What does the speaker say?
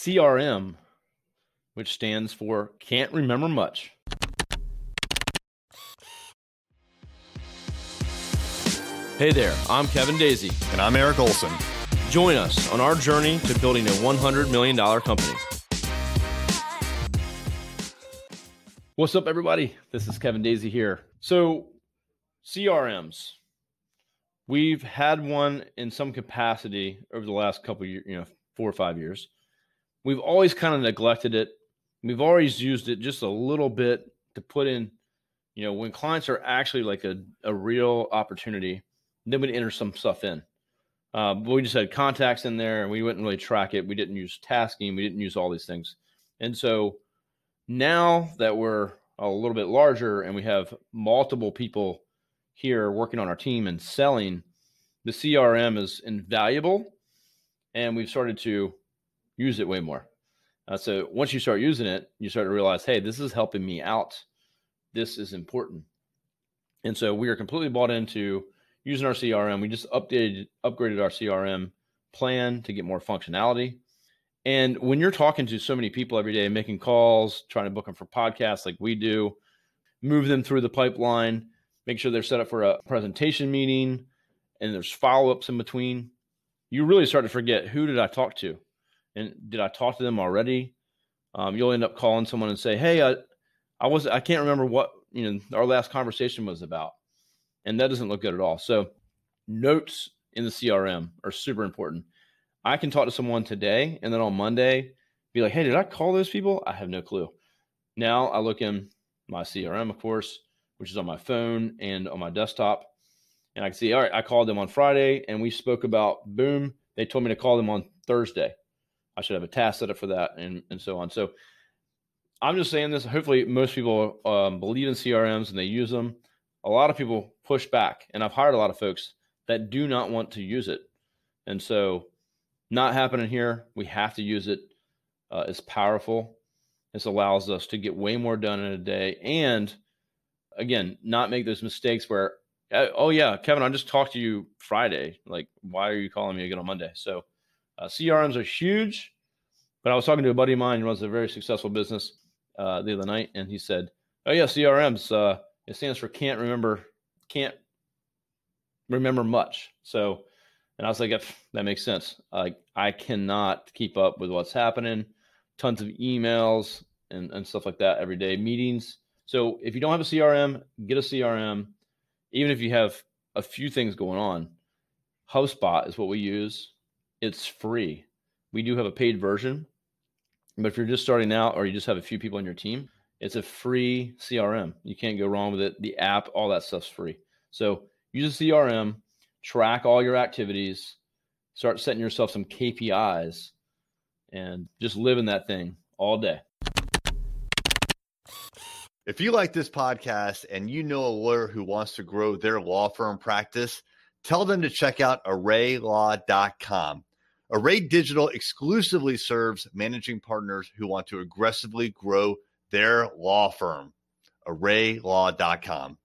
CRM, which stands for Can't Remember Much. Hey there, I'm Kevin Daisey. And I'm Eric Olson. Join us on our journey to building a $100 million company. What's up, everybody? This is Kevin Daisey here. So, CRMs. We've had one in some capacity over the last couple years, you know, four or five years. We've always kind of neglected it. We've always used it just a little bit to put in, you know, when clients are actually like a, a real opportunity then we'd enter some stuff in. Uh, but we just had contacts in there and we wouldn't really track it. We didn't use tasking. We didn't use all these things. And so now that we're a little bit larger and we have multiple people here working on our team and selling, the CRM is invaluable. And we've started to use it way more. Uh, so once you start using it, you start to realize, hey, this is helping me out. This is important. And so we are completely bought into using our CRM. We just updated, upgraded our CRM plan to get more functionality. And when you're talking to so many people every day, making calls, trying to book them for podcasts like we do, move them through the pipeline, make sure they're set up for a presentation meeting, and there's follow ups in between, you really start to forget who did I talk to? And did I talk to them already? Um, you'll end up calling someone and say, Hey, I, I was I can't remember what you know our last conversation was about and that doesn't look good at all. So notes in the CRM are super important. I can talk to someone today and then on Monday be like, "Hey, did I call those people?" I have no clue. Now I look in my CRM, of course, which is on my phone and on my desktop, and I can see, all right, I called them on Friday and we spoke about boom. They told me to call them on Thursday. I should have a task set up for that and, and so on. So I'm just saying this. Hopefully, most people um, believe in CRMs and they use them a lot of people push back, and I've hired a lot of folks that do not want to use it. And so, not happening here. We have to use it. Uh, it's powerful. This allows us to get way more done in a day, and again, not make those mistakes where, uh, oh yeah, Kevin, I just talked to you Friday. Like, why are you calling me again on Monday? So, uh, CRMs are huge. But I was talking to a buddy of mine who runs a very successful business uh, the other night, and he said, "Oh yeah, CRMs. Uh, it stands for can't remember, can't remember much. So, and I was like, that makes sense. Like, I cannot keep up with what's happening. Tons of emails and, and stuff like that every day, meetings. So, if you don't have a CRM, get a CRM. Even if you have a few things going on, HubSpot is what we use. It's free. We do have a paid version, but if you're just starting out or you just have a few people on your team, it's a free CRM. You can't go wrong with it. The app, all that stuff's free. So use a CRM, track all your activities, start setting yourself some KPIs, and just live in that thing all day. If you like this podcast and you know a lawyer who wants to grow their law firm practice, tell them to check out arraylaw.com. Array Digital exclusively serves managing partners who want to aggressively grow their law firm, arraylaw.com.